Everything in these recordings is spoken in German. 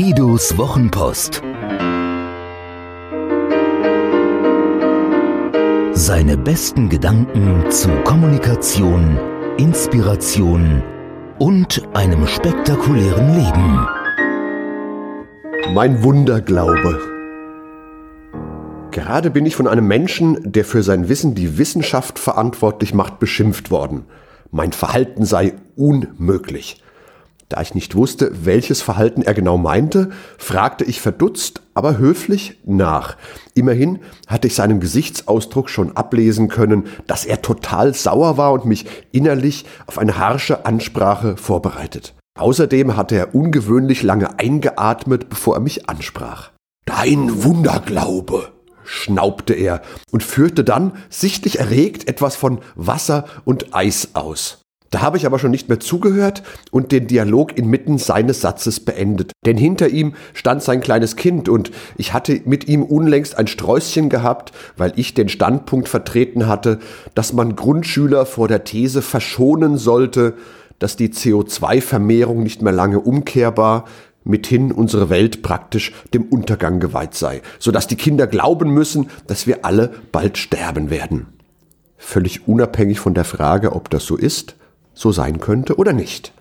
Guidos Wochenpost. Seine besten Gedanken zu Kommunikation, Inspiration und einem spektakulären Leben. Mein Wunderglaube. Gerade bin ich von einem Menschen, der für sein Wissen die Wissenschaft verantwortlich macht, beschimpft worden. Mein Verhalten sei unmöglich. Da ich nicht wusste, welches Verhalten er genau meinte, fragte ich verdutzt, aber höflich nach. Immerhin hatte ich seinem Gesichtsausdruck schon ablesen können, dass er total sauer war und mich innerlich auf eine harsche Ansprache vorbereitet. Außerdem hatte er ungewöhnlich lange eingeatmet, bevor er mich ansprach. Dein Wunderglaube, schnaubte er und führte dann, sichtlich erregt, etwas von Wasser und Eis aus. Da habe ich aber schon nicht mehr zugehört und den Dialog inmitten seines Satzes beendet. Denn hinter ihm stand sein kleines Kind und ich hatte mit ihm unlängst ein Sträußchen gehabt, weil ich den Standpunkt vertreten hatte, dass man Grundschüler vor der These verschonen sollte, dass die CO2-Vermehrung nicht mehr lange umkehrbar, mithin unsere Welt praktisch dem Untergang geweiht sei, sodass die Kinder glauben müssen, dass wir alle bald sterben werden. Völlig unabhängig von der Frage, ob das so ist, so sein könnte oder nicht.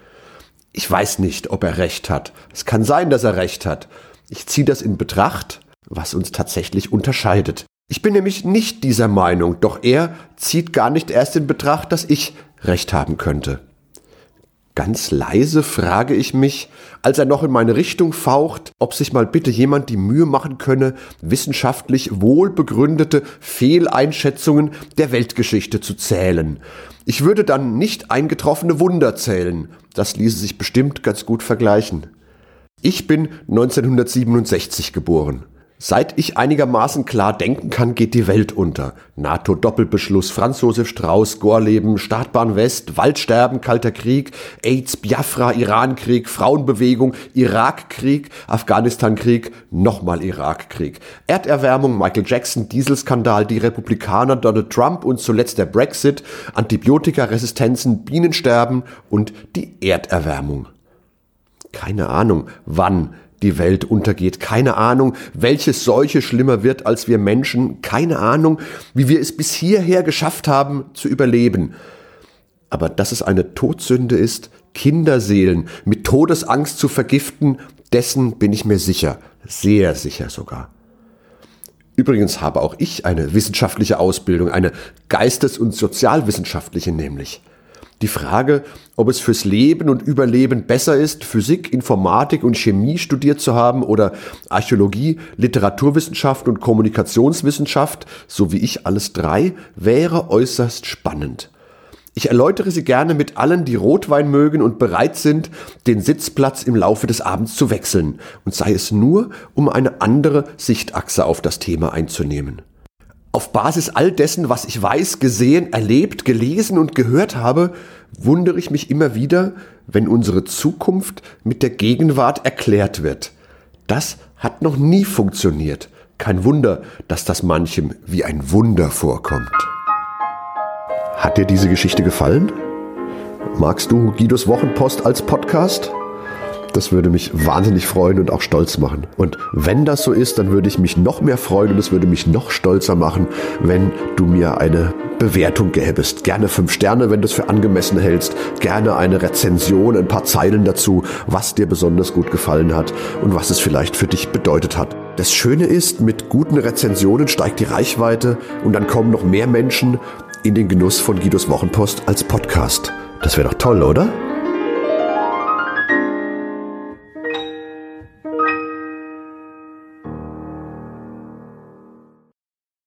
Ich weiß nicht, ob er recht hat. Es kann sein, dass er recht hat. Ich ziehe das in Betracht, was uns tatsächlich unterscheidet. Ich bin nämlich nicht dieser Meinung, doch er zieht gar nicht erst in Betracht, dass ich recht haben könnte. Ganz leise frage ich mich, als er noch in meine Richtung faucht, ob sich mal bitte jemand die Mühe machen könne, wissenschaftlich wohlbegründete Fehleinschätzungen der Weltgeschichte zu zählen. Ich würde dann nicht eingetroffene Wunder zählen. Das ließe sich bestimmt ganz gut vergleichen. Ich bin 1967 geboren. Seit ich einigermaßen klar denken kann, geht die Welt unter. NATO-Doppelbeschluss, Franz Josef Strauß, Gorleben, Startbahn West, Waldsterben, Kalter Krieg, AIDS, Biafra, Irankrieg, Frauenbewegung, Irakkrieg, Afghanistankrieg, nochmal Irakkrieg. Erderwärmung, Michael Jackson, Dieselskandal, die Republikaner, Donald Trump und zuletzt der Brexit, Antibiotikaresistenzen, Bienensterben und die Erderwärmung. Keine Ahnung, wann die Welt untergeht. Keine Ahnung, welche Seuche schlimmer wird als wir Menschen. Keine Ahnung, wie wir es bis hierher geschafft haben zu überleben. Aber dass es eine Todsünde ist, Kinderseelen mit Todesangst zu vergiften, dessen bin ich mir sicher, sehr sicher sogar. Übrigens habe auch ich eine wissenschaftliche Ausbildung, eine geistes- und sozialwissenschaftliche nämlich. Die Frage, ob es fürs Leben und Überleben besser ist, Physik, Informatik und Chemie studiert zu haben oder Archäologie, Literaturwissenschaft und Kommunikationswissenschaft, so wie ich alles drei, wäre äußerst spannend. Ich erläutere sie gerne mit allen, die Rotwein mögen und bereit sind, den Sitzplatz im Laufe des Abends zu wechseln, und sei es nur, um eine andere Sichtachse auf das Thema einzunehmen auf Basis all dessen, was ich weiß, gesehen, erlebt, gelesen und gehört habe, wundere ich mich immer wieder, wenn unsere Zukunft mit der Gegenwart erklärt wird. Das hat noch nie funktioniert. Kein Wunder, dass das manchem wie ein Wunder vorkommt. Hat dir diese Geschichte gefallen? Magst du Guidos Wochenpost als Podcast? Das würde mich wahnsinnig freuen und auch stolz machen. Und wenn das so ist, dann würde ich mich noch mehr freuen und es würde mich noch stolzer machen, wenn du mir eine Bewertung gäbest. Gerne fünf Sterne, wenn du es für angemessen hältst. Gerne eine Rezension, ein paar Zeilen dazu, was dir besonders gut gefallen hat und was es vielleicht für dich bedeutet hat. Das Schöne ist, mit guten Rezensionen steigt die Reichweite und dann kommen noch mehr Menschen in den Genuss von Guidos Wochenpost als Podcast. Das wäre doch toll, oder?